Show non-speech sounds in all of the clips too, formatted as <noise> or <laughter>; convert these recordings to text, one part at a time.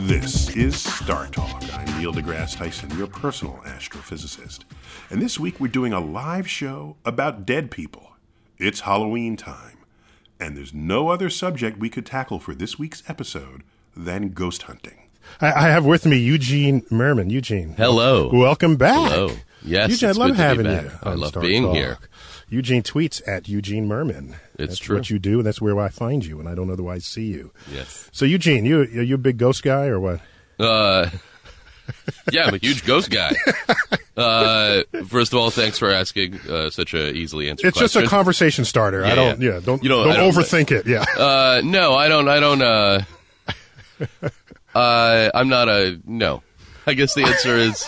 This is Star Talk. I'm Neil deGrasse Tyson, your personal astrophysicist. And this week we're doing a live show about dead people. It's Halloween time, and there's no other subject we could tackle for this week's episode than ghost hunting. I, I have with me Eugene Mirman. Eugene. Hello. Welcome back. Hello. Yes, Eugene, I love good to be having back. you. I love Star being Talk. here. Eugene tweets at Eugene Mirman. It's That's true. what you do, and that's where I find you, and I don't otherwise see you. Yes. So, Eugene, you are you a big ghost guy or what? Uh, yeah, I'm a huge ghost guy. <laughs> Uh, first of all, thanks for asking uh, such a easily answered question. It's just a conversation starter. I don't. yeah. Yeah, don't. You know, don't, don't- overthink it. Yeah. <laughs> uh, no, I don't. I don't. Uh, <laughs> uh, I'm not a no. I guess the answer is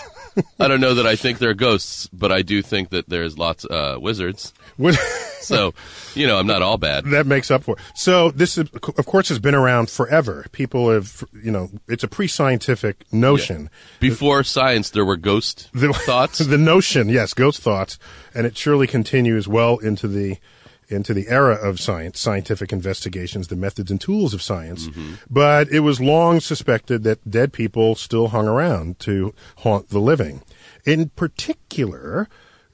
I don't know that I think they're ghosts, but I do think that there's lots uh, wizards. <laughs> So, you know, I'm not all bad. that makes up for it. So this, is, of course, has been around forever. People have, you know, it's a pre-scientific notion. Before science, there were ghost The, thoughts. <laughs> the notion, yes, ghost thoughts, and it surely continues well into the into the era of science, scientific investigations, the methods and tools of science. But it was long suspected that dead people still hung around to haunt the living. In particular,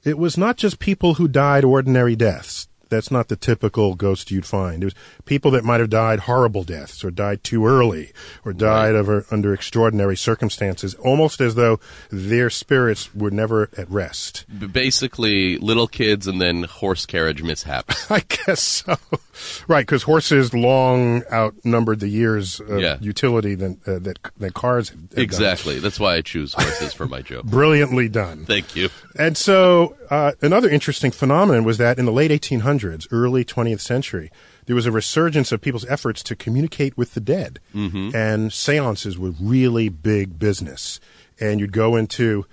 it was not just people who died ordinary deaths. That's not the typical ghost you'd find. It was people that might have died horrible deaths or died too early or died over, under extraordinary circumstances, almost as though their spirits were never at rest. Basically, little kids and then horse carriage mishaps. <laughs> I guess so. Right, because horses long outnumbered the years of Yeah. utility than, uh, that, that cars have, have done. exactly. That's why I choose horses for my joke. <laughs> Brilliantly done. Thank you. And so, uh, another interesting phenomenon was that in the late 1800s, early 20th century, there was a resurgence of people's efforts to communicate with the dead. Mm-hmm. And seances were really big business. And you'd go into,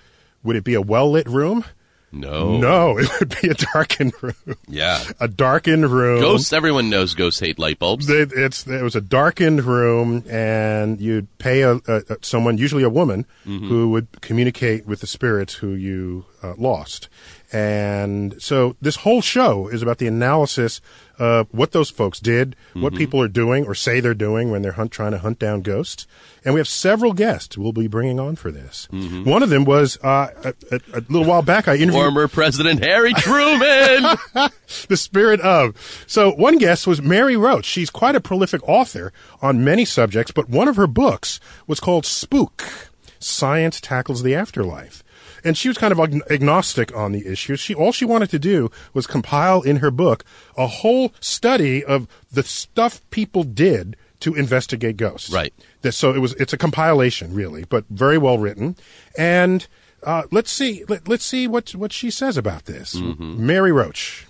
would it be a well lit room? No. No, <laughs> it would be a darkened room. Yeah. A darkened room. Ghosts, everyone knows ghosts hate light bulbs. It, it's it was a darkened room, and you'd pay a, a, someone, usually a woman, who would communicate with the spirits who you uh, lost. And so this whole show is about the analysis of what those folks did, what people are doing or say they're doing when they're hunt, trying to hunt down ghosts. And we have several guests we'll be bringing on for this. One of them was uh, a, a, a little while back. I interviewed Former President Harry Truman. <laughs> the spirit of. So one guest was Mary Roach. She's quite a prolific author on many subjects, but one of her books was called Spook: Science Tackles the Afterlife. And she was kind of ag- agnostic on the issue. She all she wanted to do was compile in her book a whole study of the stuff people did to investigate ghosts. Right. That- So it was it's a compilation really, but very well written. And uh, let's see let, let's see what what she says about this. Mary Roach.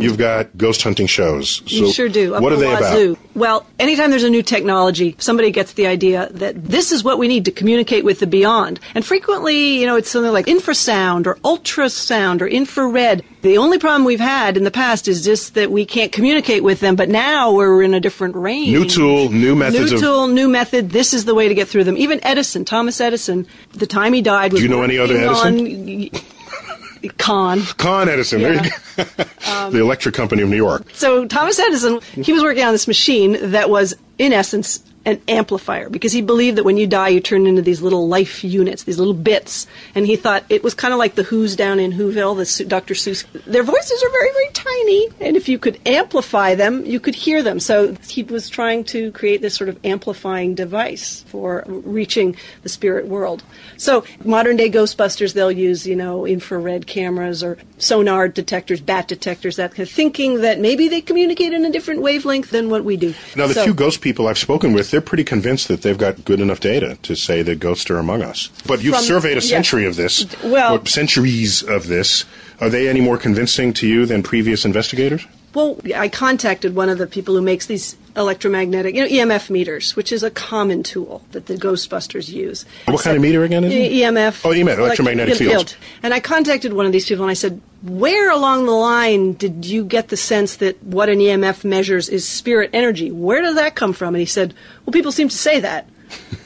You've got ghost hunting shows. So you sure do. Up What are they wazoo. about? Well, anytime there's a new technology, somebody gets the idea that this is what we need to communicate with the beyond. And frequently, you know, it's something like infrasound or ultrasound or infrared. The only problem we've had in the past is just that we can't communicate with them, but now we're in a different range. New tool, new methods New tool, new method. This is the way to get through them. Even Edison, Thomas Edison, the time he died was Do you know any other working on- Con. Con Edison. There you go. Um, <laughs> the electric company of New York. So Thomas Edison, he was working on this machine that was, in essence, an amplifier because he believed that when you die, you turn into these little life units, these little bits. And he thought it was kind of like the Who's down in Whoville, the Dr. Seuss. Their voices are very, very tiny, and if you could amplify them, you could hear them. So he was trying to create this sort of amplifying device for reaching the spirit world. So modern day Ghostbusters, they'll use you know infrared cameras or sonar detectors, bat detectors, that kind of thinking that maybe they communicate in a different wavelength than what we do. Now, the So- few ghost people I've spoken with, they're pretty convinced that they've got good enough data to say that ghosts are among us. But you've From- surveyed a yeah. century of this, Well- centuries of this. Are they any more convincing to you than previous investigators? Well, I contacted one of the people who makes these electromagnetic, you know, EMF meters, which is a common tool that the Ghostbusters use. What I kind of meter again is it? EMF. Oh, EMF, electromagnetic elect- fields. And I contacted one of these people and I said, where along the line did you get the sense that what an EMF measures is spirit energy? Where does that come from? And he said, well, people seem to say that.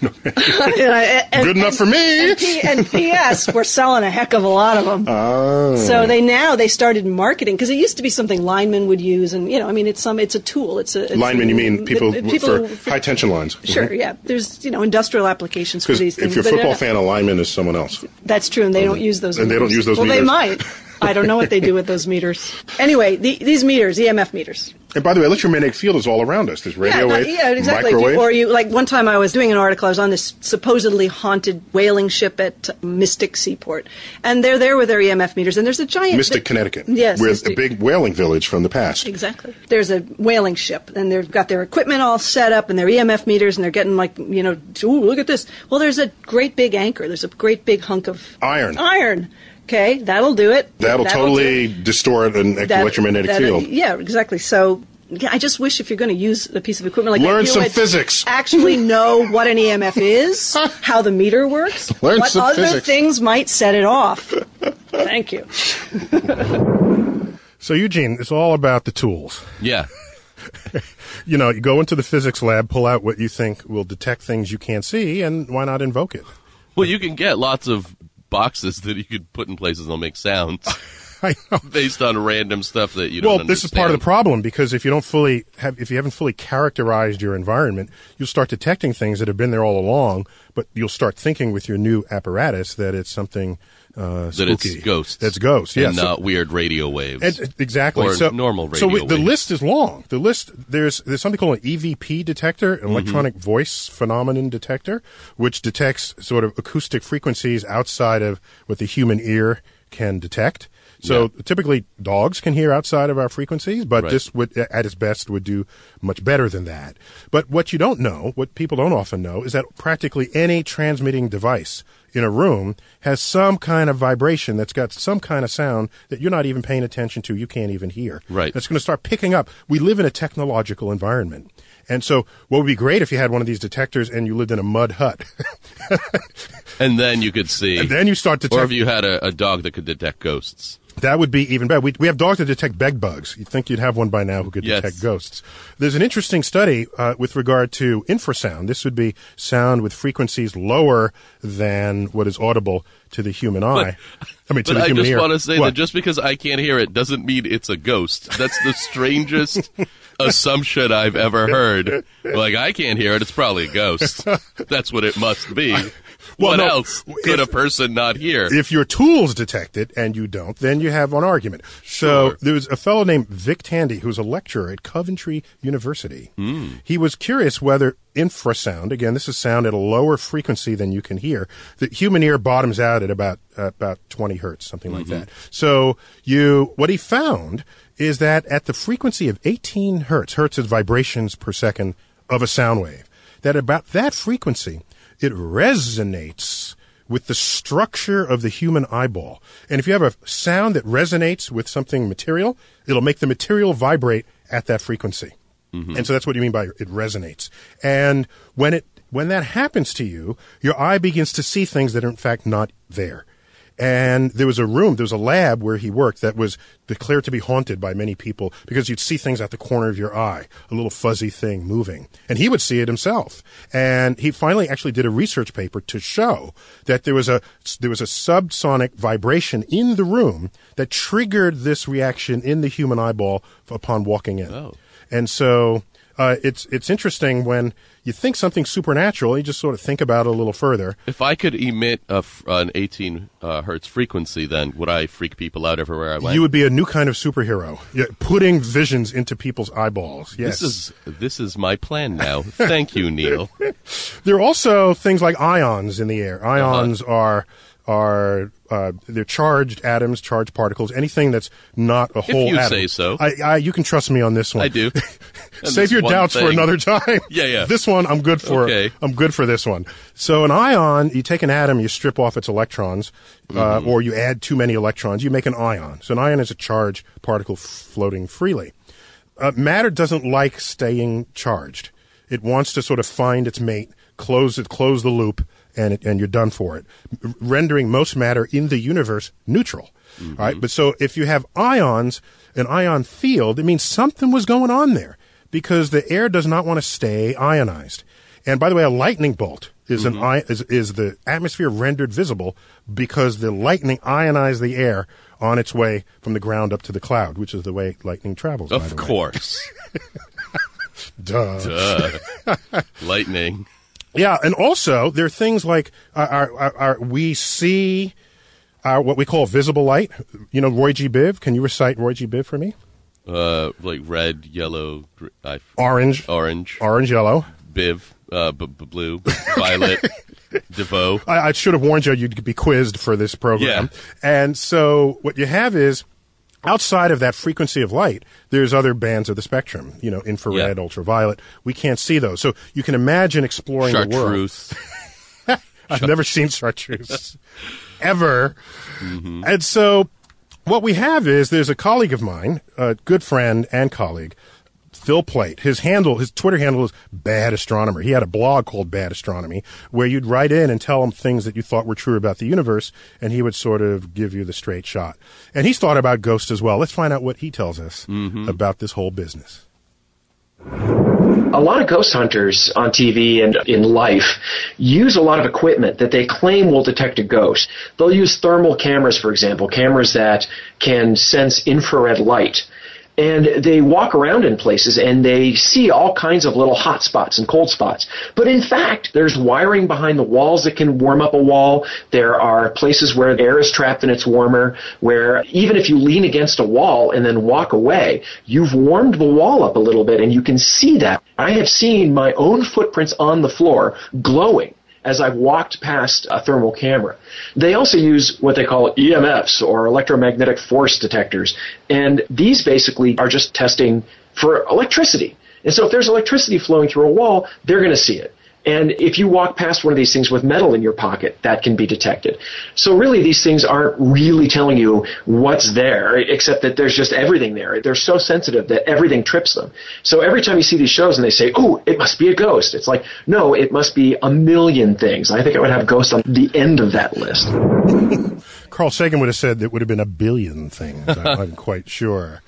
<laughs> And and- Good enough for me. And, P- and P.S. We're selling a heck of a lot of them. Oh. So they now they started marketing because it used to be something linemen would use, and you know, I mean, it's some it's a tool. It's a it's Linemen, you mean people, it- for, who- high tension lines? <laughs> Sure, yeah. There's you know industrial applications for these things. if you're a football fan, a lineman is someone else. that's true, and they don't use those. And they don't use those well, meters. they might. <laughs> I don't know what they do with those meters. Anyway, the, these meters, EMF meters. And by the way, electromagnetic field is all around us. There's radio yeah, wave, no, yeah, exactly. Microwave. Or you like one time I was doing an article. I was on this supposedly haunted whaling ship at Mystic Seaport, and they're there with their EMF meters, and there's a giant Mystic, Connecticut. Yes, Mystic- a big whaling village from the past. Exactly. There's a whaling ship, and they've got their equipment all set up, and their EMF meters, and they're getting like, you know, ooh, look at this. Well, there's a great big anchor. There's a great big hunk of Iron. Iron. Okay, that'll do it. That'll, do totally it. distort an That- electromagnetic that- field. Yeah, exactly. So. I just wish if you're going to use a piece of equipment like Learn that, you some would physics. Actually, know what an EMF is, <laughs> how the meter works, <laughs> Learn what some other physics. things might set it off. Thank you. So, Eugene, it's all about the tools. Yeah. <laughs> You know, you go into the physics lab, pull out what you think will detect things you can't see, and why not invoke it? Well, you can get lots of boxes that you could put in places that'll make sounds <laughs> <laughs> based on random stuff that you don't Well, this is part of the problem because if you don't fully have, if you haven't fully characterized your environment, you'll start detecting things that have been there all along, but you'll start thinking with your new apparatus that it's something uh, That spooky. it's ghosts. That's ghosts. Yeah. And so- not weird radio waves. And- exactly. Or so normal So radio we- the list is long. The list there's there's something called an EVP detector, an Mm-hmm. electronic voice phenomenon detector, which detects sort of acoustic frequencies outside of what the human ear can detect. So Yeah. typically dogs can hear outside of our frequencies, but Right. this would at its best would do much better than that. But what you don't know, what people don't often know, is that practically any transmitting device in a room has some kind of vibration that's got some kind of sound that you're not even paying attention to, you can't even hear. Right. That's going to start picking up. We live in a technological environment. And so what would be great if you had one of these detectors and you lived in a mud hut. <laughs> and then you could see. and then you start to or if you had a, a dog that could detect ghosts. That would be even better. We, we have dogs that detect bed bugs. You'd think you'd have one by now who could Yes. detect ghosts. There's an interesting study uh, with regard to infrasound. This would be sound with frequencies lower than what is audible to the human eye. I mean, to But the I human just want to say What? that just because I can't hear it doesn't mean it's a ghost. That's the strangest <laughs> assumption I've ever heard. Like I can't hear it, it's probably a ghost. <laughs> That's what it must be. <laughs> Well, what no, else could if- a person not hear? if your tools detect it and you don't, then you have an argument. So there was a fellow named Vic Tandy who's a lecturer at Coventry University. Hmm. He was curious whether infrasound, again, this is sound at a lower frequency than you can hear. The human ear bottoms out at about uh, about 20 hertz, something like Mm-hmm. that. So you, what he found is that at the frequency of 18 hertz, hertz is vibrations per second of a sound wave, that about that frequency, it resonates with the structure of the human eyeball. And if you have a sound that resonates with something material, it'll make the material vibrate at that frequency. Mm-hmm. And so that's what you mean by it resonates. And when it when that happens to you, your eye begins to see things that are in fact not there. And there was a room, there was a lab where he worked that was declared to be haunted by many people because you'd see things at the corner of your eye, a little fuzzy thing moving. And he would see it himself. And he finally actually did a research paper to show that there was a, there was a subsonic vibration in the room that triggered this reaction in the human eyeball upon walking in. Oh. And so uh, it's it's interesting when you think something supernatural, you just sort of think about it a little further. If I could emit a an 18 uh, hertz frequency, then would I freak people out everywhere I went? You would be a new kind of superhero, yeah, putting visions into people's eyeballs. Yes, This is this is my plan now. Thank you, Neil. <laughs> there are also things like ions in the air. Ions Uh-huh. are are uh, they're charged atoms, charged particles, anything that's not a whole If you atom. say so. I, I, you can trust me on this one. I do. <laughs> Save your doubts for another time. <laughs> Yeah, yeah. This one I'm good for. Okay. I'm good for this one. So an ion, you take an atom, you strip off its electrons, uh, Mm-hmm. or you add too many electrons, you make an ion. So an ion is a charged particle floating freely. Uh, matter doesn't like staying charged. It wants to sort of find its mate, close it, close the loop, and it, and you're done for it, r- rendering most matter in the universe neutral. Mm-hmm. Right, but so if you have ions, an ion field, it means something was going on there because the air does not want to stay ionized. And by the way, a lightning bolt is an mm-hmm. is, is the atmosphere rendered visible because the lightning ionized the air on its way from the ground up to the cloud, which is the way lightning travels. Of course. <laughs> Duh. Duh. Lightning. Yeah, and also there are things like our, our, our, we see our, what we call visible light. You know, Roy G. Biv. Can you recite Roy G. Biv for me? Uh, like red, yellow, I, Orange, orange, orange, yellow. biv, uh, b- b- blue, violet, <laughs> DeVoe. I, I should have warned you you'd be quizzed for this program. Yeah. And so what you have is outside of that frequency of light, there's other bands of the spectrum, you know, infrared, Yeah. ultraviolet. We can't see those. So you can imagine exploring the world. Chartreuse. <laughs> I've never seen chartreuse <laughs> ever. Mm-hmm. And so what we have is there's a colleague of mine, a good friend and colleague, Phil Plait. His handle, his Twitter handle is Bad Astronomer. He had a blog called Bad Astronomy where you'd write in and tell him things that you thought were true about the universe, and he would sort of give you the straight shot. And he's thought about ghosts as well. Let's find out what he tells us mm-hmm. about this whole business. a lot of ghost hunters on TV and in life use a lot of equipment that they claim will detect a ghost. They'll use thermal cameras, for example, cameras that can sense infrared light. And they walk around in places and they see all kinds of little hot spots and cold spots. But in fact, there's wiring behind the walls that can warm up a wall. There are places where air is trapped and it's warmer, where even if you lean against a wall and then walk away, you've warmed the wall up a little bit and you can see that. I have seen my own footprints on the floor glowing as I've walked past a thermal camera. They also use what they call EMFs or electromagnetic force detectors. And these basically are just testing for electricity. And so if there's electricity flowing through a wall, they're going to see it. And if you walk past one of these things with metal in your pocket, that can be detected. So really these things aren't really telling you what's there, except that there's just everything there. They're so sensitive that everything trips them. So every time you see these shows and they say, oh, it must be a ghost, it's like, no, it must be a million things. I think I would have ghost on the end of that list. <laughs> Carl Sagan would have said it would have been a billion things. I'm quite sure.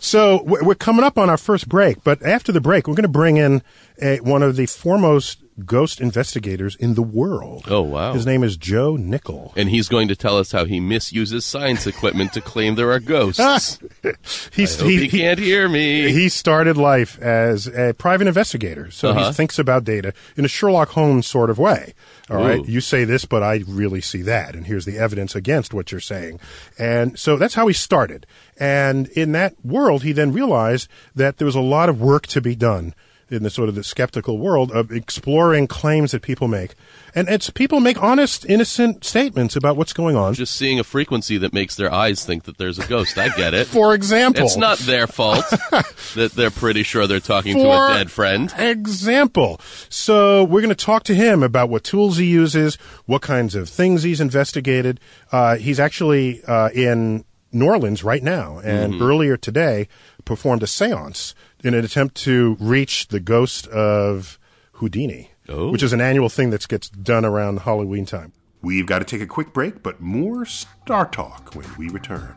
So we're we're coming up on our first break, but after the break, we're going to bring in a, one of the foremost ghost investigators in the world. Oh, wow. His name is Joe Nickell. And he's going to tell us how he misuses science equipment to claim there are ghosts. <laughs> He's, hope he, can't hear me. He started life as a private investigator, so Uh-huh. he thinks about data in a Sherlock Holmes sort of way. All right, Ooh. you say this, but I really see that, and here's the evidence against what you're saying. And so that's how he started. And in that world, he then realized that there was a lot of work to be done in the sort of the skeptical world of exploring claims that people make. And it's people make honest, innocent statements about what's going on. Just seeing a frequency that makes their eyes think that there's a ghost. I get it. <laughs> For example, It's not their fault <laughs> that they're pretty sure they're talking to a dead friend. Example. So we're going to talk to him about what tools he uses, what kinds of things he's investigated. Uh, he's actually uh, in New Orleans right now, and Mm-hmm. earlier today performed a séance in an attempt to reach the ghost of Houdini, Oh. which is an annual thing that gets done around Halloween time. We've got to take a quick break, but more Star Talk when we return.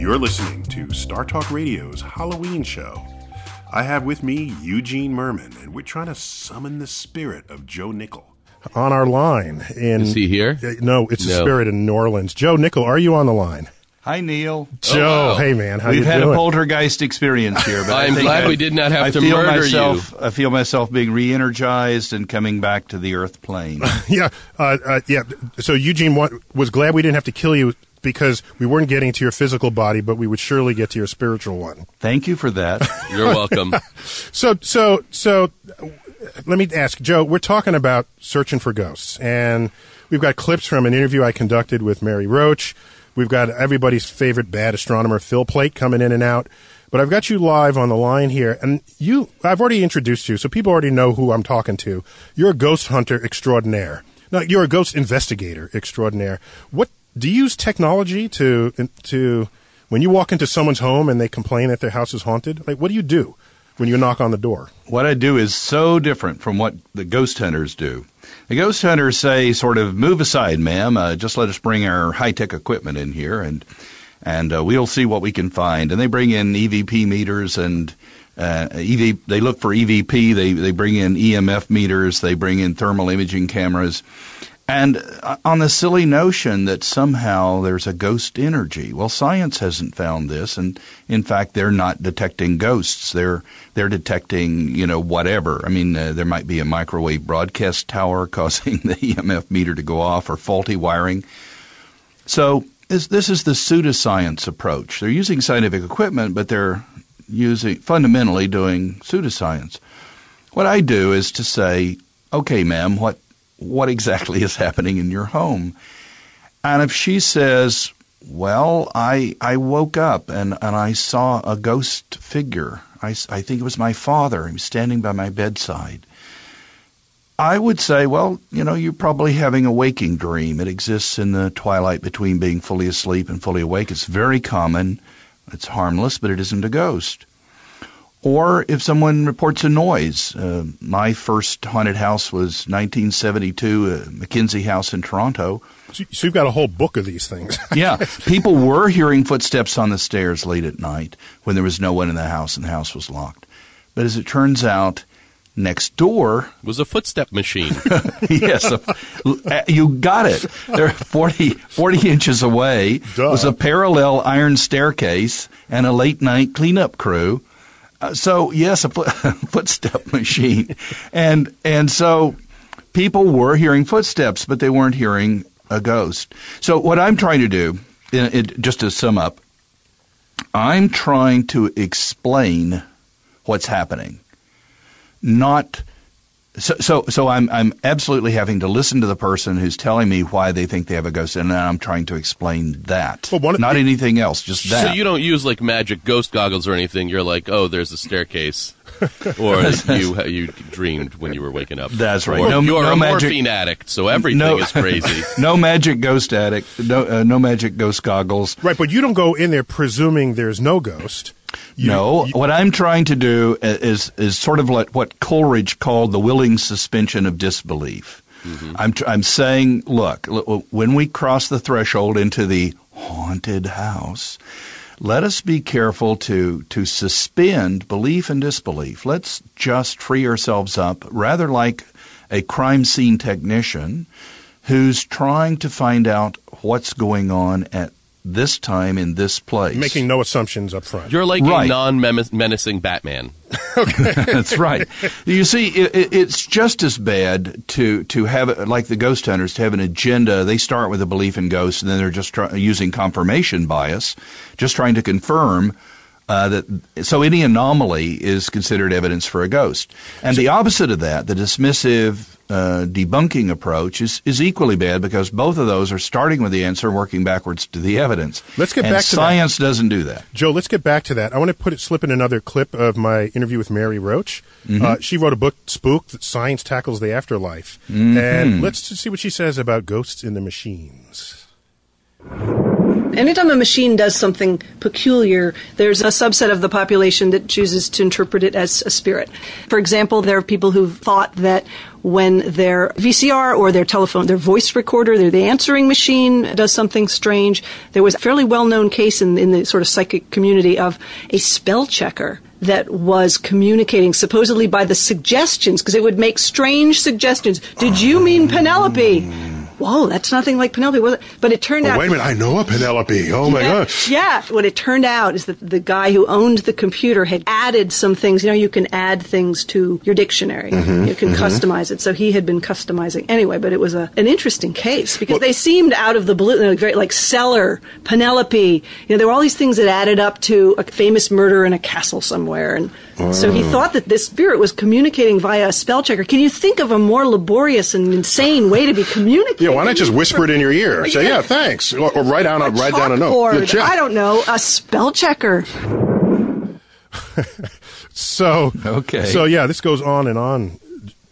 You're listening to Star Talk Radio's Halloween show. I have with me Eugene Mirman, and we're trying to summon the spirit of Joe Nickell. On our line in Is he here? Uh, No, it's a No. spirit in New Orleans. Joe Nickell, are you on the line? Hi, Neil. Joe, wow. hey man, how We've you had doing? a poltergeist experience here, but I I'm glad I- we did not have I to feel murder myself, I feel myself being re-energized and coming back to the earth plane. <laughs> Yeah, uh, uh, yeah. So Eugene wa- was glad we didn't have to kill you because we weren't getting to your physical body, but we would surely get to your spiritual one. Thank you for that. <laughs> You're welcome. <laughs> So, so, so, uh, let me ask Joe. We're talking about searching for ghosts, and we've got clips from an interview I conducted with Mary Roach. We've got everybody's favorite bad astronomer, Phil Plait, coming in and out. But I've got you live on the line here, and you, I've already introduced you, so people already know who I'm talking to. You're a ghost hunter extraordinaire. Now, you're a ghost investigator extraordinaire. What do you use technology to to when you walk into someone's home and they complain that their house is haunted? Like, what do you do when you knock on the door? what I do is so different from what the ghost hunters do. The ghost hunters say, sort of, move aside, ma'am. Uh, just let us bring our high-tech equipment in here, and and uh, we'll see what we can find. And they bring in EVP meters and uh, EV. They look for EVP. They they bring in EMF meters. They bring in thermal imaging cameras. And uh, on the silly notion that somehow there's a ghost energy. Well, science hasn't found this, and in fact, they're not detecting ghosts. They're they're detecting, you know, whatever. I mean, uh, there might be a microwave broadcast tower <laughs> causing the EMF meter to go off, or faulty wiring. So this this is the pseudoscience approach. They're using scientific equipment, but they're using fundamentally doing pseudoscience. What I do is to say, okay, ma'am, what what exactly is happening in your home? And if she says, well, I I woke up and, and I saw a ghost figure. I, I think it was my father. He was standing by my bedside. I would say, well, you know, you're probably having a waking dream. It exists in the twilight between being fully asleep and fully awake. It's very common. It's harmless, but it isn't a ghost. Or if someone reports a noise. Uh, my first haunted house was 1972, uh, Mackenzie House in Toronto. So, so you've got a whole book of these things. <laughs> Yeah, people were hearing footsteps on the stairs late at night when there was no one in the house and the house was locked. But as it turns out, next door was a footstep machine. <laughs> yes, <laughs> uh, you got it. They're 40, 40 inches away. Duh. Was a parallel iron staircase and a late night cleanup crew. Uh, so yes, a foot, <laughs> footstep machine, and and so people were hearing footsteps, but they weren't hearing a ghost. So what I'm trying to do, it, just to sum up, I'm trying to explain what's happening, not so, so, so I'm, I'm absolutely having to listen to the person who's telling me why they think they have a ghost, and then I'm trying to explain that. Well, one Not the- anything else, just that. So you don't use like magic ghost goggles or anything. You're like, oh, there's a staircase, <laughs> or you you dreamed when you were waking up. That's right. Or No- you're no a magic- morphine addict, so everything No. is crazy. <laughs> no magic ghost addict, no, uh, no magic ghost goggles. Right, but you don't go in there presuming there's no ghost. You- no, you- what I'm trying to do is is sort of like what Coleridge called the willing suspension of disbelief. Mm-hmm. I'm tr- I'm saying, look, when we cross the threshold into the haunted house, let us be careful to to suspend belief and disbelief. Let's just free ourselves up, rather like a crime scene technician who's trying to find out what's going on at this time in this place. making no assumptions up front. You're like Right. a non-menacing Batman. <laughs> <laughs> That's right. You see, it, it, it's just as bad to to have like the ghost hunters to have an agenda. They start with a belief in ghosts, and then they're just try, using confirmation bias, just trying to confirm. Uh, that so any anomaly is considered evidence for a ghost, and the opposite of that, the dismissive uh, debunking approach, is is equally bad because both of those are starting with the answer and working backwards to the evidence. Let's get and back to that. science doesn't do that. Joe, let's get back to that. I want to put it slip in another clip of my interview with Mary Roach. Mm-hmm. Uh, she wrote a book, Spook, that science tackles the afterlife. Mm-hmm. And let's see what she says about ghosts in the machines. Anytime a machine does something peculiar, there's a subset of the population that chooses to interpret it as a spirit. For example, there are people who've thought that when their VCR or their telephone, their voice recorder, their, the answering machine does something strange. There was a fairly well-known case in, in the sort of psychic community of a spell checker that was communicating supposedly by the suggestions because it would make strange suggestions. Did you mean Penelope? Whoa, that's nothing like Penelope, was it? But it turned Oh, out. wait a minute, I know a Penelope. Oh my yeah, gosh. Yeah. What it turned out is that the guy who owned the computer had added some things. You know, you can add things to your dictionary. Mm-hmm, you can customize it. So he had been customizing anyway. But it was a, an interesting case because they seemed out of the blue, you know, very like Seller, Penelope. You know, there were all these things that added up to a famous murder in a castle somewhere, and so he oh. thought that this spirit was communicating via a spell checker. Can you think of a more laborious and insane way to be communicating? Yeah, why not just whisper it in your ear? Say, yeah, thanks. Or, or write down a, write down a note. chalkboard. Yeah, check. I don't know, a spell checker. <laughs> So, Okay. So, yeah, this goes on and on,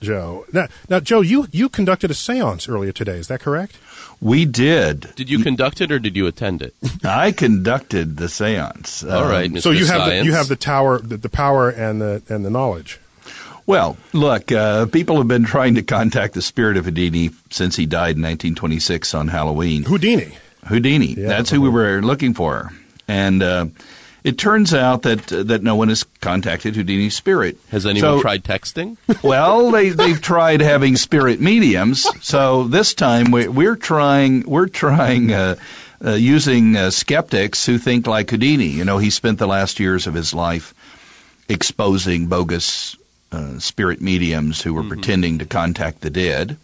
Joe. Now, now, Joe, you, you conducted a seance earlier today. Is that correct? We did. Did you conduct it or did you attend it? <laughs> I conducted the séance. All Um, right, Mr. So you have the, you have the tower, the, the power, and the and the knowledge. Well, look, uh, people have been trying to contact the spirit of Houdini since he died in 1926 on Halloween. Houdini. Houdini. Yeah, That's who we were looking for. And uh, it turns out that uh, that no one has contacted Houdini's spirit. Has anyone So- tried texting? <laughs> Well, they they've tried having spirit mediums. So this time we, we're trying we're trying uh, uh, using uh, skeptics who think like Houdini. You know, he spent the last years of his life exposing bogus uh, spirit mediums who were pretending to contact the dead.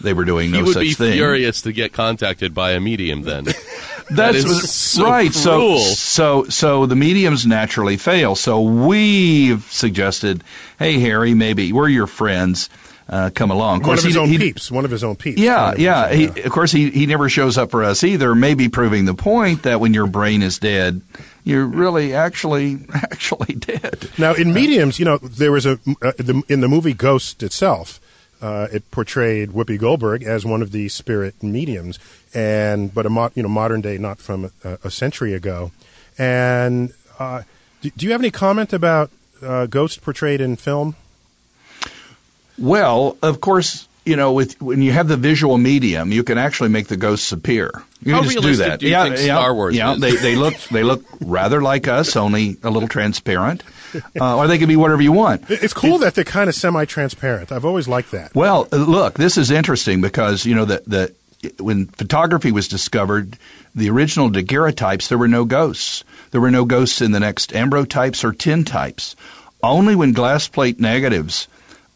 They were doing no you would such be thing. furious to get contacted by a medium then. <laughs> <laughs> That's is what- so right. cruel. So so so the mediums naturally fail. So we've suggested, hey Harry, maybe we're your friends. Uh, come along. Of One of his he- own he- peeps. One of his own peeps. Yeah, One of yeah. his- He, of course, he he never shows up for us either. Maybe proving the point that when your brain is dead, you're really actually <laughs> actually dead. Now, in mediums, you know, there was a uh, the, in the movie Ghost itself. Uh, it portrayed Whoopi Goldberg as one of the spirit mediums, and but a mo- you know modern day, not from a, a century ago. And uh, do, do you have any comment about uh, Ghost portrayed in film? Well, of course, you know, with when you have the visual medium, you can actually make the ghosts appear. You How can just do that. do you yeah, think yeah, Star Wars yeah. is? They they look they look rather like us, only a little transparent, <laughs> uh, or they can be whatever you want. It's cool that they're kind of semi-transparent. I've always liked that. Well, look, this is interesting because you know the the when photography was discovered, the original daguerreotypes there were no ghosts. There were no ghosts in the next ambrotypes or tintypes. Only when glass plate negatives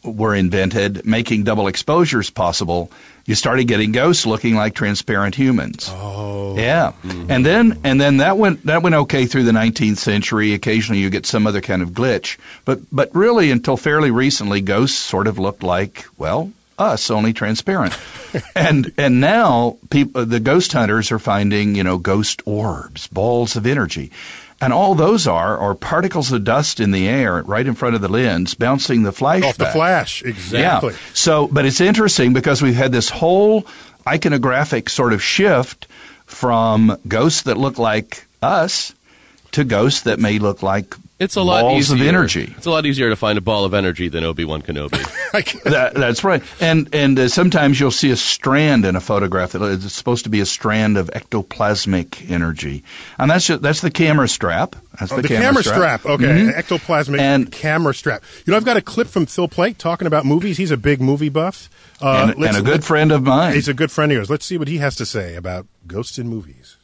were invented, making double exposures possible, you started getting ghosts looking like transparent humans. Oh. Yeah. Mm-hmm. And then and then that went that went okay through the 19th century. Occasionally you get some other kind of glitch, but but really until fairly recently ghosts sort of looked like, well, us only transparent. <laughs> and and now people uh, the ghost hunters are finding, you know, ghost orbs, balls of energy. And all those are are particles of dust in the air right in front of the lens bouncing the flash Off the back. flash, exactly. Yeah. So, but it's interesting because we've had this whole iconographic sort of shift from ghosts that look like us to ghosts that may look like It's a lot balls easier. of energy. It's a lot easier to find a ball of energy than Obi Wan Kenobi. <laughs> that, that's right. And and uh, sometimes you'll see a strand in a photograph It's supposed to be a strand of ectoplasmic energy, and that's just, that's the camera strap. That's Oh, the, the camera, strap. Okay, Mhm. ectoplasmic And- camera strap. You know, I've got a clip from Phil Plait talking about movies. He's a big movie buff. Uh, And, and a good friend of mine. He's a good friend of yours. Let's see what he has to say about ghosts in movies.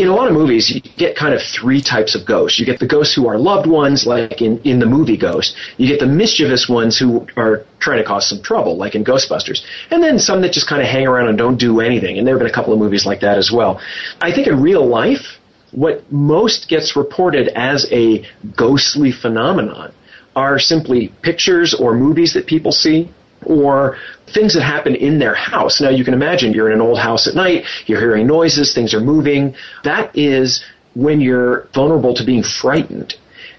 In a lot of movies, you get kind of three types of ghosts. You get the ghosts who are loved ones, like in, in the movie Ghost. You get the mischievous ones who are trying to cause some trouble, like in Ghostbusters. And then some that just kind of hang around and don't do anything. And there have been a couple of movies like that as well. I think in real life, what most gets reported as a ghostly phenomenon are simply pictures or movies that people see or things that happen in their house. Now you can imagine you're in an old house at night, you're hearing noises, things are moving. That is when you're vulnerable to being frightened.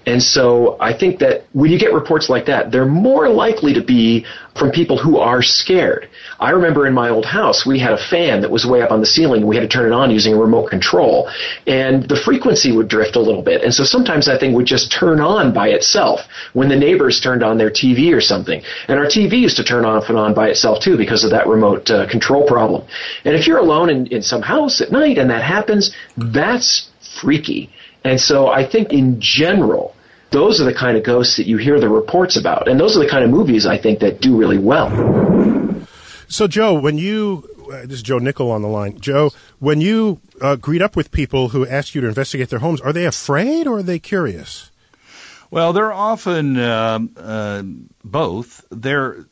And so I think that when you get reports like that, they're more likely to be from people who are scared. I remember in my old house, we had a fan that was way up on the ceiling. We had to turn it on using a remote control. And the frequency would drift a little bit. And so sometimes that thing would just turn on by itself when the neighbors turned on their TV or something. And our TV used to turn off and on by itself too because of that remote uh, control problem. And if you're alone in, in some house at night and that happens, that's freaky. And so I think in general, those are the kind of ghosts that you hear the reports about. And those are the kind of movies I think that do really well. So, Joe, when you uh, this is Joe Nickell on the line. Joe, when you uh, greet up with people who ask you to investigate their homes, are they afraid or are they curious? Well, they're often um uh, both. They're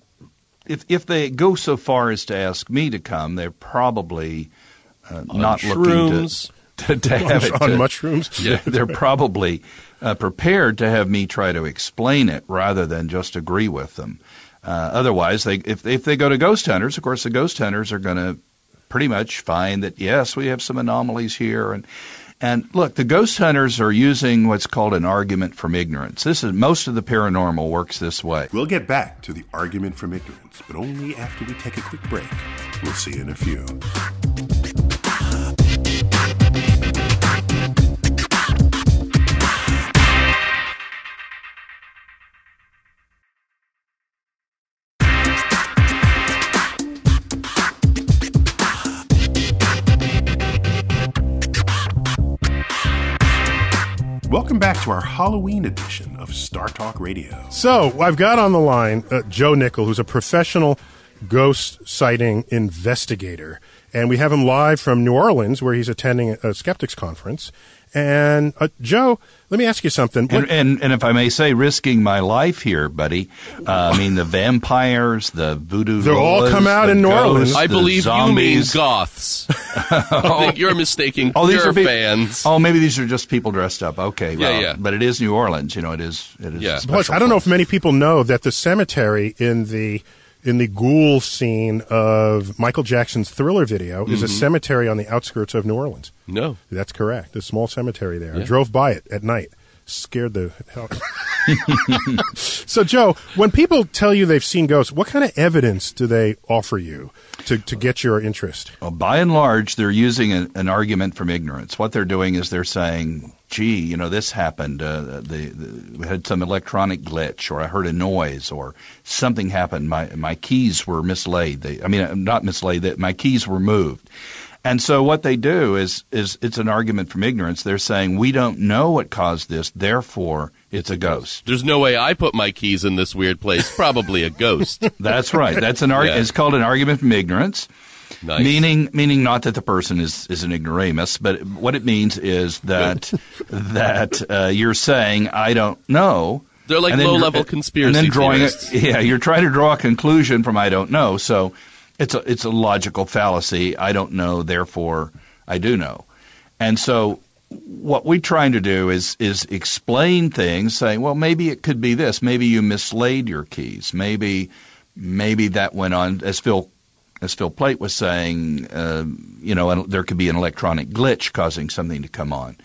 if if they go so far as to ask me to come, they're probably uh, not looking to, <laughs> to, to have it <laughs> on to- mushrooms? <laughs> Yeah, they're probably uh, prepared to have me try to explain it rather than just agree with them. Uh, otherwise, they if if they go to ghost hunters, of course, the ghost hunters are going to pretty much find that yes, we have some anomalies here and. And look, the ghost hunters are using what's called an argument from ignorance. This is most of the paranormal works this way. We'll get back to the argument from ignorance, but only after we take a quick break. We'll see you in a few. Welcome back to our Halloween edition of Star Talk Radio. So I've got on the line uh, Joe Nickell, who's a professional ghost sighting investigator, and we have him live from New Orleans, where he's attending a, a skeptics conference. And uh, Joe, let me ask you something. What- And, and and if I may say, risking my life here, buddy. Uh, I mean, the vampires, the voodoo. They'll all come out the in New Orleans. I the believe you mean goths. <laughs> I think you're mistaking Oh, these are peop- fans. Oh, maybe these are just people dressed up. Okay, Yeah, well, yeah. But it is New Orleans. You know, it is. It is. Yeah. a Plus, I don't know if many people know that the cemetery in the in the ghoul scene of Michael Jackson's Thriller video is a Mm-hmm. cemetery on the outskirts of New Orleans. No. That's correct. A small cemetery there. I drove by it at night. Scared the hell. <laughs> <laughs> so, Joe, when people tell you they've seen ghosts, what kind of evidence do they offer you to, to get your interest? Well, by and large, they're using a, an argument from ignorance. What they're doing is they're saying, "Gee, you know, this happened. Uh, the, the, we had some electronic glitch, or I heard a noise, or something happened. My my keys were mislaid. They, I mean, uh, not mislaid. That my keys were moved." And so what they do is is it's an argument from ignorance. They're saying we don't know what caused this, therefore it's a ghost. There's no way I put my keys in this weird place. Probably a ghost. <laughs> That's right. That's an argument. Yeah. It's called an argument from ignorance. Nice. Meaning, meaning not that the person is, is an ignoramus, but what it means is that <laughs> that uh, you're saying I don't know, They're like low level conspiracy and then drawing. It, <laughs> yeah, you're trying to draw a conclusion from I don't know. So it's a it's a logical fallacy. I don't know, therefore I do know. And so what we're trying to do is is explain things, saying, well, maybe it could be this. Maybe you mislaid your keys. Maybe maybe that went on as Phil as Phil Plait was saying. Uh, you know, there could be an electronic glitch causing something to come on.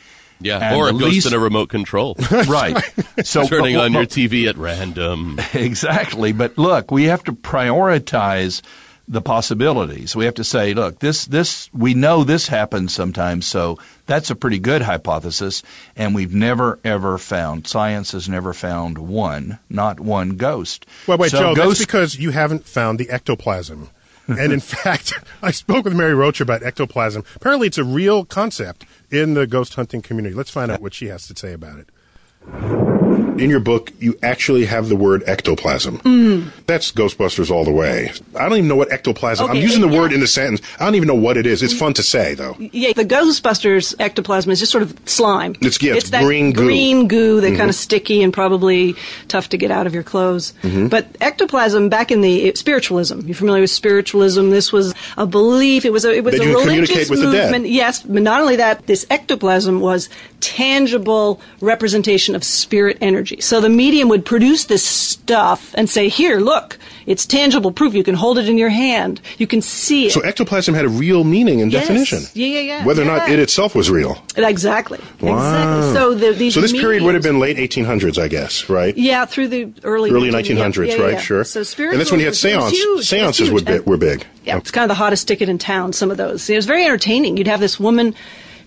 Yeah, And or a the ghost least- in a remote control. <laughs> <laughs> right. So Turning but- on your TV at random. <laughs> Exactly. But look, we have to prioritize the possibilities. We have to say, look, this this we know this happens sometimes, so that's a pretty good hypothesis, and we've never ever found science has never found one, not one ghost. Well, wait, so Joe, that's ghost, because you haven't found the ectoplasm. And in <laughs> fact, I spoke with Mary Roach about ectoplasm. Apparently, it's a real concept in the ghost hunting community. Let's find out what she has to say about it. In your book, you actually have the word ectoplasm. Mm-hmm. That's Ghostbusters all the way. I don't even know what ectoplasm. I'm Okay, using the yeah. word in the sentence. I don't even know what it is. It's fun to say, though. Yeah, the Ghostbusters ectoplasm is just sort of slime. It's- yeah, it's that green goo. green goo that mm-hmm. kind of sticky and probably tough to get out of your clothes. Mm-hmm. But ectoplasm, back in the spiritualism, you're familiar with spiritualism. This was a belief. It was a it was That a you religious communicate with the dead. movement. Yes, but not only that, this ectoplasm was tangible representation of spirit energy. So the medium would produce this stuff and say, "Here, look, it's tangible proof. You can hold it in your hand. You can see it." So ectoplasm had a real meaning and Yes. definition. Yeah, yeah, yeah. Whether or not it itself was real. Exactly. Wow. Exactly. So the, these So this period would have been late 1800s, I guess, right? yeah through the early Early 1900s, yeah, yeah, right? yeah. Sure. So and that's when you had spiritualism was seance. huge. Seances were, huge. bi- And- were big. Yeah, it's kind of the hottest ticket in town. Some of those. It was very entertaining. You'd have this woman,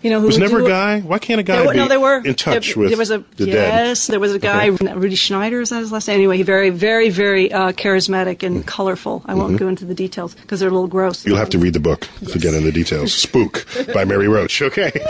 you know, who Was never a guy? Why can't a guy were, be no, there were in touch there, with there was a the dead? yes, there was a guy, Rudy Schneider. Is that his last name? Anyway, he very, very, very uh, charismatic and colorful. I won't go into the details because they're a little gross. Mm-hmm. You'll have to read the book to get into the details. Spook by Mary Roach. Okay. <laughs>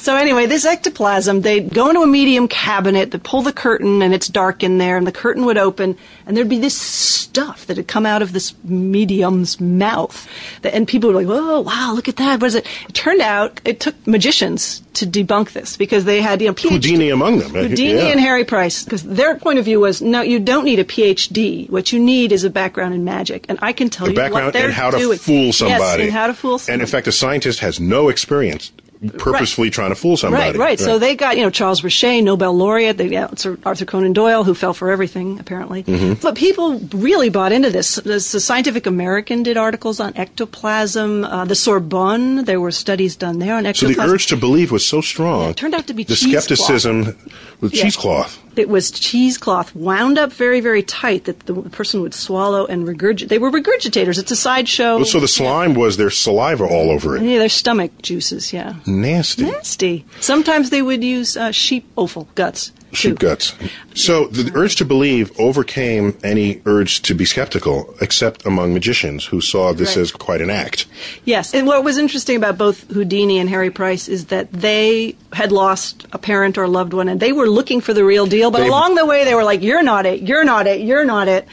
So anyway, this ectoplasm, they'd go into a medium cabinet, they'd pull the curtain, and it's dark in there, and the curtain would open, and there'd be this stuff that had come out of this medium's mouth. That- And people were like, oh, wow, look at that. What is it? It turned out it took magicians to debunk this because they had, you know, PhD. Houdini among them. Houdini Yeah. and Harry Price, because their point of view was, no, you don't need a PhD. What you need is a background in magic, and I can tell The you what they're and how to doing. fool somebody. Yes, and how to fool somebody. And in fact, a scientist has no experience purposefully trying to fool somebody. Right, right. So they got, you know, Charles Richet, Nobel laureate, they got Arthur Conan Doyle, who fell for everything, apparently. Mm-hmm. But people really bought into this. The, Scientific American did articles on ectoplasm. Uh, the Sorbonne, there were studies done there on ectoplasm. So the urge to believe was so strong. Yeah, it turned out to be the skepticism with Yeah. cheesecloth. It was cheesecloth wound up very, very tight that the person would swallow and regurgitate. They were regurgitators. It's a sideshow. Well, so the slime was their saliva all over it. yeah, their stomach juices, yeah. Nasty. Nasty. Sometimes they would use uh, sheep offal guts. Sheep guts. So the urge to believe overcame any urge to be skeptical, except among magicians who saw this Right. as quite an act. Yes, and what was interesting about both Houdini and Harry Price is that they had lost a parent or a loved one, and they were looking for the real deal. But They- along the way, they were like, "You're not it. You're not it. You're not it."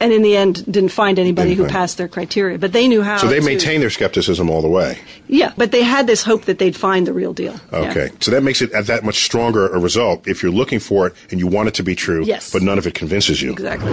And in the end, didn't find anybody Didn't who find- passed their criteria. But they knew how. So they to- maintained their skepticism all the way. Yeah, but they had this hope that they'd find the real deal. Yeah. Okay. So that makes it a that much stronger a result if you're looking for it and you want it to be true, Yes. but none of it convinces you. Exactly.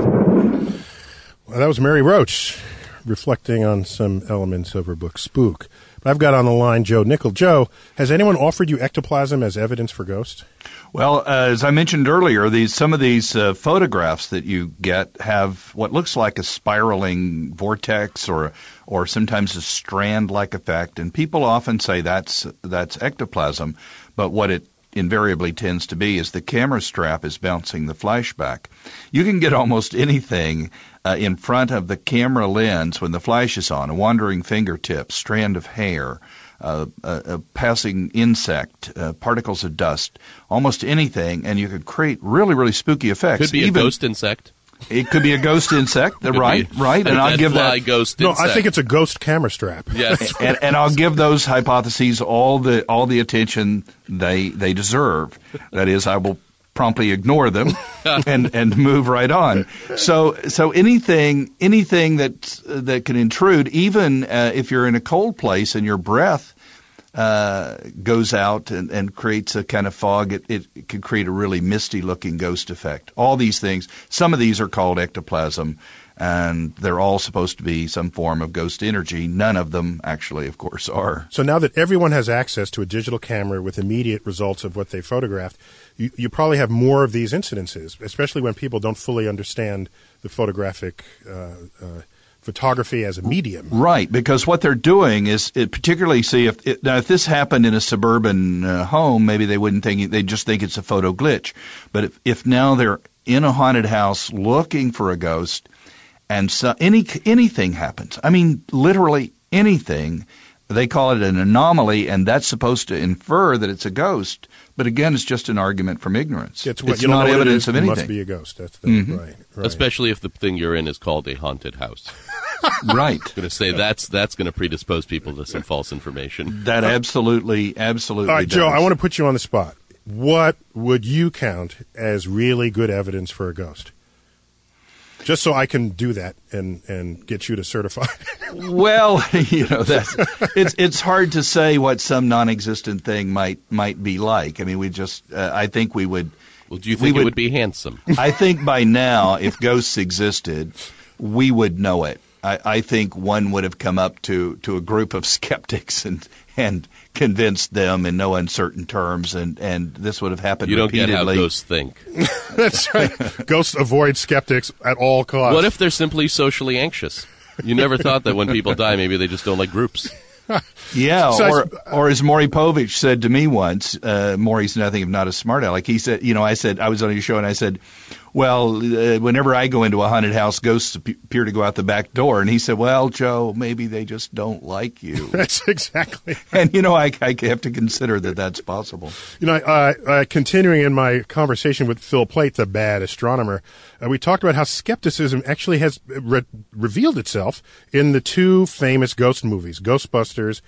Well, that was Mary Roach reflecting on some elements of her book Spook. But I've got on the line Joe Nickell. Joe, has anyone offered you ectoplasm as evidence for ghosts? Well, uh, as I mentioned earlier, these some of these uh, photographs that you get have what looks like a spiraling vortex or or sometimes a strand-like effect, and people often say that's that's ectoplasm, but what it invariably tends to be is the camera strap is bouncing the flashback. You can get almost <laughs> anything uh, in front of the camera lens when the flash is on, a wandering fingertip, strand of hair, a, a passing insect, uh, particles of dust, almost anything, and you could create really, really spooky effects. Could be a ghost insect. It could be a ghost <laughs> insect, right? be Right, and I'll give that. ghost No, insect. I think it's a ghost camera strap. <laughs> Yes. and, and I'll give those hypotheses all the all the attention they they deserve. That is, I will promptly ignore them <laughs> and and move right on. So so anything anything that that can intrude, even uh, if you're in a cold place and your breath uh, goes out and, and creates a kind of fog, it, it can create a really misty looking ghost effect. All these things, some of these are called ectoplasm, and they're all supposed to be some form of ghost energy. None of them actually, of course, are. So now that everyone has access to a digital camera with immediate results of what they photographed, you, you probably have more of these incidences, especially when people don't fully understand the photographic uh, uh, photography as a medium. Right, because what they're doing is, it, particularly, see if it, now if this happened in a suburban uh, home, maybe they wouldn't think they just think it's a photo glitch. But if, if now they're in a haunted house looking for a ghost, and so any anything happens, I mean literally anything, they call it an anomaly, and that's supposed to infer that it's a ghost. But again, it's just an argument from ignorance. It's, what, it's don't not what it evidence is, of it anything. must be a ghost. That's the, Mhm. right, right. Especially if the thing you're in is called a haunted house. <laughs> right. I'm going to say that's that's going to predispose people to some false information. That absolutely, absolutely. All right, Joe. I want to put you on the spot. What would you count as really good evidence for a ghost? Just so I can do that and, and get you to certify. <laughs> Well, <laughs> you know that it's it's hard to say what some non-existent thing might might be like. I mean, we just uh, I think we would. Well, do you we think it would- would be handsome? I think by now, if ghosts existed, we would know it. I, I think one would have come up to, to a group of <laughs> skeptics and and convinced them in no uncertain terms, and, and this would have happened You don't get repeatedly. how ghosts think. <laughs> That's right. Ghosts avoid skeptics at all costs. What if they're simply socially anxious? You never thought that when people die, maybe they just don't like groups. <laughs> Yeah, So or s- or as Maury Povich said to me once, uh, Maury's nothing if not a smart aleck. He said, you know, I said I was on your show and I said, well, uh, whenever I go into a haunted house, ghosts appear to go out the back door, and he said, well, Joe, maybe they just don't like you. <laughs> That's exactly. <laughs> and you know, I, I have to consider that that's possible. You know, uh, uh, continuing in my conversation with Phil Plait, the bad astronomer, uh, we talked about how skepticism actually has re- revealed itself in the two famous ghost movies, Ghostbusters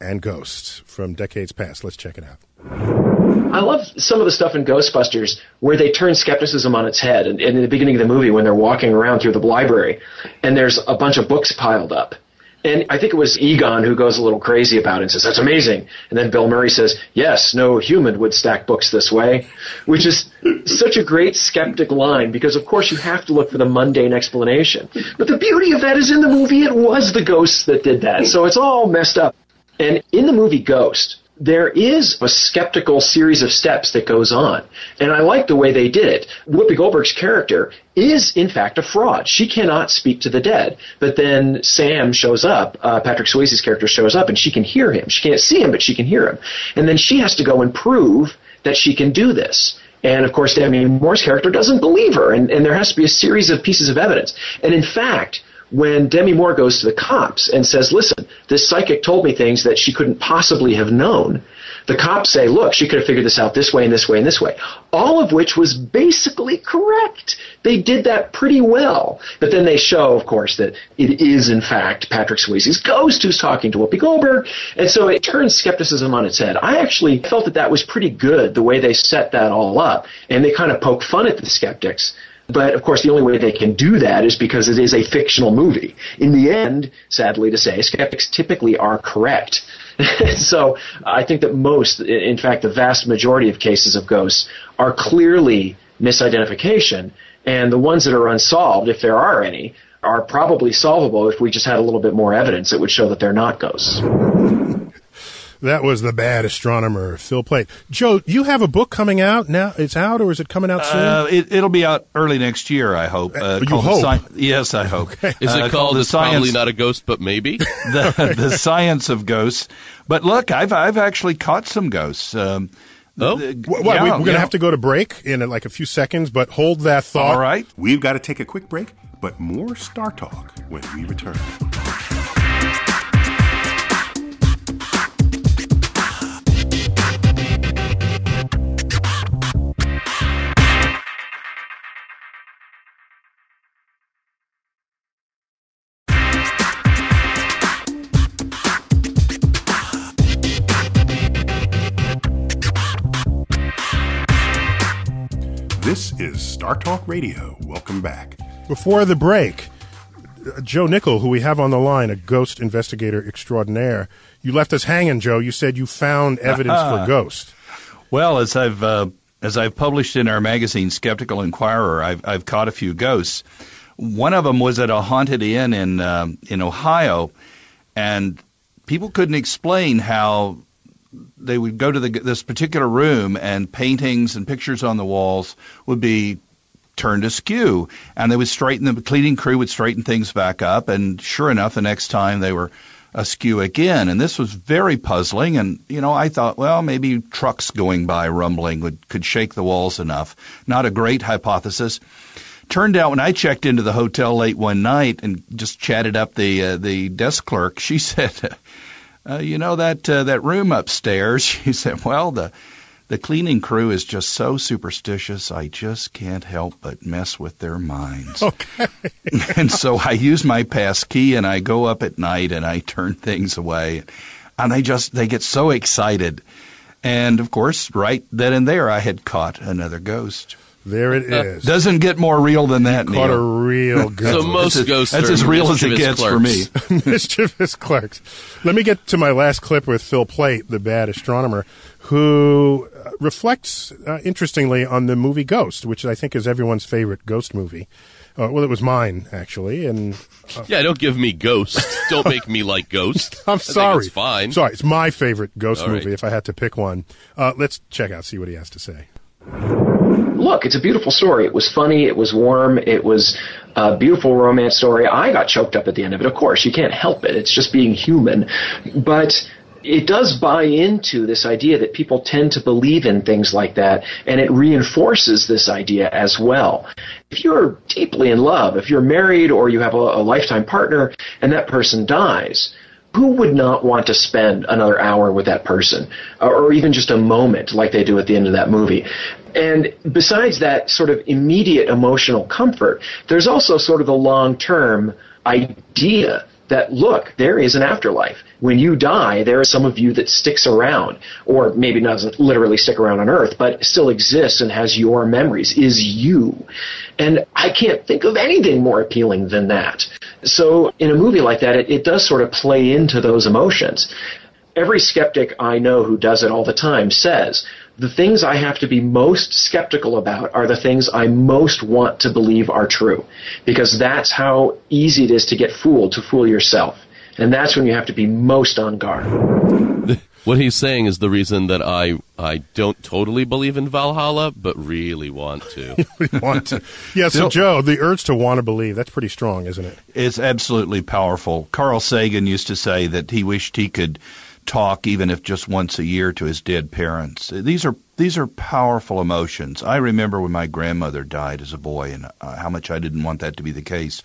and Ghosts, from decades past. Let's check it out. I love some of the stuff in Ghostbusters where they turn skepticism on its head. And, and in the beginning of the movie, when they're walking around through the library, and there's a bunch of books piled up. And I think it was Egon who goes a little crazy about it and says, that's amazing. And then Bill Murray says, yes, no human would stack books this way, which is such a great skeptic line because of course you have to look for the mundane explanation. But the beauty of that is in the movie it was the ghosts that did that. So it's all messed up. And in the movie Ghost, there is a skeptical series of steps that goes on. And I like the way they did it. Whoopi Goldberg's character is, in fact, a fraud. She cannot speak to the dead. But then Sam shows up, uh, Patrick Swayze's character shows up, and she can hear him. She can't see him, but she can hear him. And then she has to go and prove that she can do this. And of course, Demi Moore's character doesn't believe her, and, and there has to be a series of pieces of evidence. And in fact, when Demi Moore goes to the cops and says, listen, this psychic told me things that she couldn't possibly have known, the cops say, look, she could have figured this out this way and this way and this way. All of which was basically correct. They did that pretty well. But then they show, of course, that it is in fact Patrick Swayze's ghost who's talking to Whoopi Goldberg. And so it turns skepticism on its head. I actually felt that that was pretty good, the way they set that all up. And they kind of poke fun at the skeptics. But of course, the only way they can do that is because it is a fictional movie. In the end, sadly to say, skeptics typically are correct. <laughs> so I think that most, in fact, the vast majority of cases of ghosts are clearly misidentification, and the ones that are unsolved, if there are any, are probably solvable if we just had a little bit more evidence that would show that they're not ghosts. That was the bad astronomer, Phil Plait. Joe, you have a book coming out now. It's out, or is it coming out soon? Uh, it, it'll be out early next year, I hope. Uh, you hope? Sci- yes, I hope. <laughs> Is Uh, it called? the It's probably science, not a ghost, but maybe. <laughs> the, the science of ghosts. But look, I've I've actually caught some ghosts. Um, Oh? the- Wh- what, yeah, we, are going to yeah. have to go to break in uh, like a few seconds, but hold that thought. All right. We've got to take a quick break, but more Star Talk when we return. This is Star Talk Radio. Welcome back. Before the break, uh, Joe Nickell, who we have on the line, a ghost investigator extraordinaire. You left us hanging, Joe. You said you found evidence for ghosts. Well, as I've uh, as I've published in our magazine, Skeptical Inquirer, I've I've caught a few ghosts. One of them was at a haunted inn in um, in Ohio, and people couldn't explain how they would go to the, this particular room and paintings and pictures on the walls would be turned askew, and they would straighten the cleaning crew would straighten things back up, and sure enough, the next time they were askew again. And this was very puzzling. And, you know, I thought, well, maybe trucks going by rumbling would, could shake the walls enough. Not a great hypothesis. Turned out when I checked into the hotel late one night and just chatted up the uh, the desk clerk, she <laughs> said, uh, "You know that uh, that room upstairs?" <laughs> She said, "Well, the the cleaning crew is just so superstitious. I just can't help but mess with their minds. <laughs> Okay. <laughs> and so I use my pass key and I go up at night and I turn things away. And they just, they get so excited. And of course, right then and there, I had caught another ghost. There it is. Doesn't get more real than that, Caught a Neil. real <laughs> So ghost. most That's- ghosts that's are as real as it mischievous gets for me. <laughs> <laughs> mischievous clerks. Let me get to my last clip with Phil Plait, the bad astronomer, who uh, reflects uh, interestingly on the movie Ghost, which I think is everyone's favorite ghost movie. Uh, well, it was mine actually, and Yeah, don't give me ghost. don't make me like ghost. I'm I think sorry. it's fine. Sorry, it's my favorite ghost All right. movie. If I had to pick one, uh, let's check out see what he has to say. Look, it's a beautiful story. It was funny. It was warm. It was a beautiful romance story. I got choked up at the end of it. Of course, you can't help it. It's just being human. But it does buy into this idea that people tend to believe in things like that, and it reinforces this idea as well. If you're deeply in love, if you're married or you have a, a lifetime partner and that person dies, who would not want to spend another hour with that person? Or even just a moment like they do at the end of that movie. And besides that sort of immediate emotional comfort there's also sort of the long term idea that look there is an afterlife. When you die there is some of you that sticks around. Or maybe doesn't literally stick around on earth but still exists and has your memories is you. And i can't think of anything more appealing than that so in a movie like that it, it does sort of play into those emotions every skeptic I know who does it all the time says the things I have to be most skeptical about are the things I most want to believe are true. Because that's how easy it is to get fooled, to fool yourself. And that's when you have to be most on guard. <laughs> What he's saying is the reason that I I don't totally believe in Valhalla, but really want to. <laughs> We want to. Yeah, so Joe, the urge to want to believe, that's pretty strong, isn't it? It's absolutely powerful. Carl Sagan used to say that he wished he could talk even if just once a year to his dead parents. These are these are powerful emotions. I remember when my grandmother died as a boy and uh, how much I didn't want that to be the case.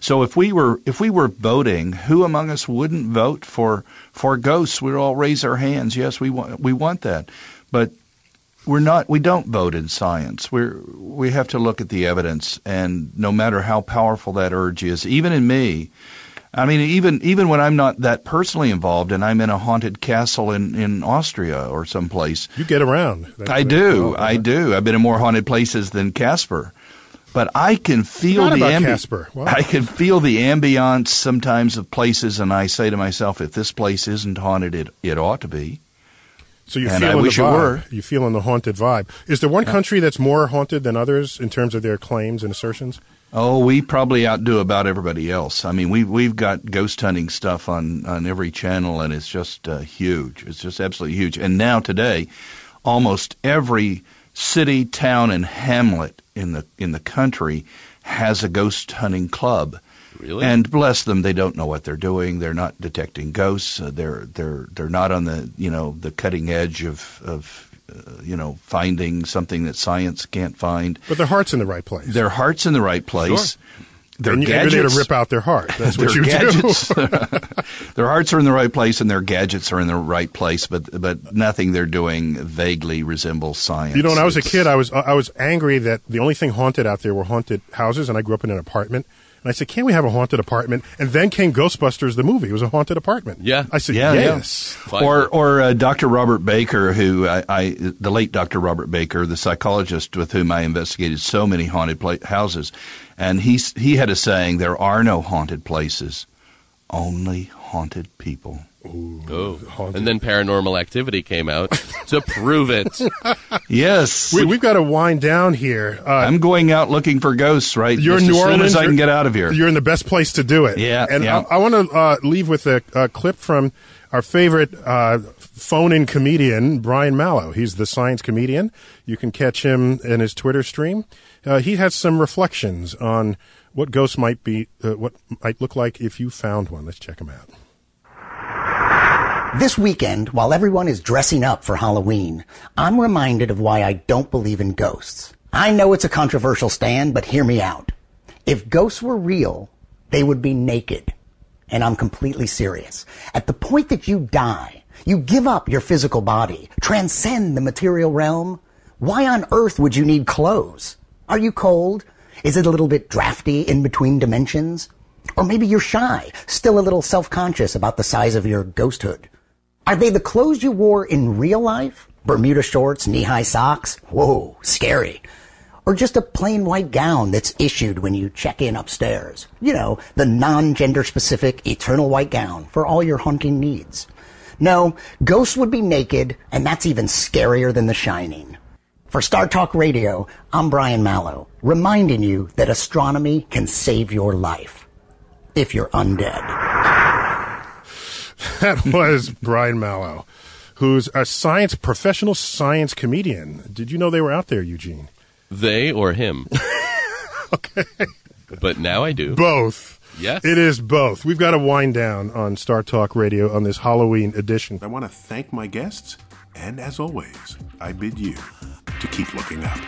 So if we were if we were voting, who among us wouldn't vote for for ghosts? We'd all raise our hands. Yes, we want we want that. But we're not we don't vote in science we're we have to look at the evidence and no matter how powerful that urge is even in me i mean even even when i'm not that personally involved and i'm in a haunted castle in in austria or someplace You get around. That's i do Well, i do i've been in more haunted places than casper but I can feel the ambi- Casper. Wow. I can feel the ambiance sometimes of places, and I say to myself, if this place isn't haunted, it it ought to be. So you're And I feeling wish the it vibe. were. You're feeling the haunted vibe. Is there one country that's more haunted than others in terms of their claims and assertions? Oh, we probably outdo about everybody else. I mean, we we've got ghost hunting stuff on on every channel, and it's just uh, huge. It's just absolutely huge. And now today, almost every city, town, and hamlet in the in the country has a ghost hunting club. Really? And bless them, they don't know what they're doing. They're not detecting ghosts. Uh, they're they're they're not on the you know the cutting edge of of uh, you know finding something that science can't find. But their heart's in the right place. Their heart's in the right place. Their and and you're there to rip out their heart. That's <laughs> what you gadgets, do. <laughs> <laughs> their hearts are in the right place, and their gadgets are in the right place. But but nothing they're doing vaguely resembles science. You know, when I was a kid, I was I was angry that the only thing haunted out there were haunted houses, and I grew up in an apartment. And I said, "Can't we have a haunted apartment?" And then came Ghostbusters, the movie. It was a haunted apartment. Yeah. I said, Yeah, yeah. "Yes." Finally. Or or uh, Dr. Robert Baker, who I, I the late Dr. Robert Baker, the psychologist with whom I investigated so many haunted pla- houses, and he he had a saying: "There are no haunted places, only haunted people." Oh. And then Paranormal Activity came out <laughs> to prove it. Yes, We, we've got to wind down here. Uh, I'm going out looking for ghosts. Right, you're just in New as Orleans. soon as I can get out of here. You're in the best place to do it. Yeah, and yeah. I, I want to uh, leave with a, a clip from our favorite uh, phone-in comedian, Brian Malow. He's the science comedian. You can catch him in his Twitter stream. Uh, he has some reflections on what ghosts might be, uh, what might look like if you found one. Let's check him out. This weekend, while everyone is dressing up for Halloween, I'm reminded of why I don't believe in ghosts. I know it's a controversial stand, but hear me out. If ghosts were real, they would be naked. And I'm completely serious. At the point that you die, you give up your physical body, transcend the material realm. Why on earth would you need clothes? Are you cold? Is it a little bit drafty in between dimensions? Or maybe you're shy, still a little self-conscious about the size of your ghosthood. Are they the clothes you wore in real life? Bermuda shorts, knee-high socks? Whoa, scary. Or just a plain white gown that's issued when you check in upstairs. You know, the non-gender specific eternal white gown for all your hunting needs. No, ghosts would be naked, and that's even scarier than The Shining. For Star Talk Radio, I'm Brian Malow, reminding you that astronomy can save your life. If you're undead. <laughs> That was Brian Malow, who's a science professional science comedian. Did you know they were out there, Eugene? They or him. <laughs> okay. But now I do. Both. Yes. It is both. We've got to wind down on Star Talk Radio on this Halloween edition. I want to thank my guests, and as always, I bid you to keep looking up.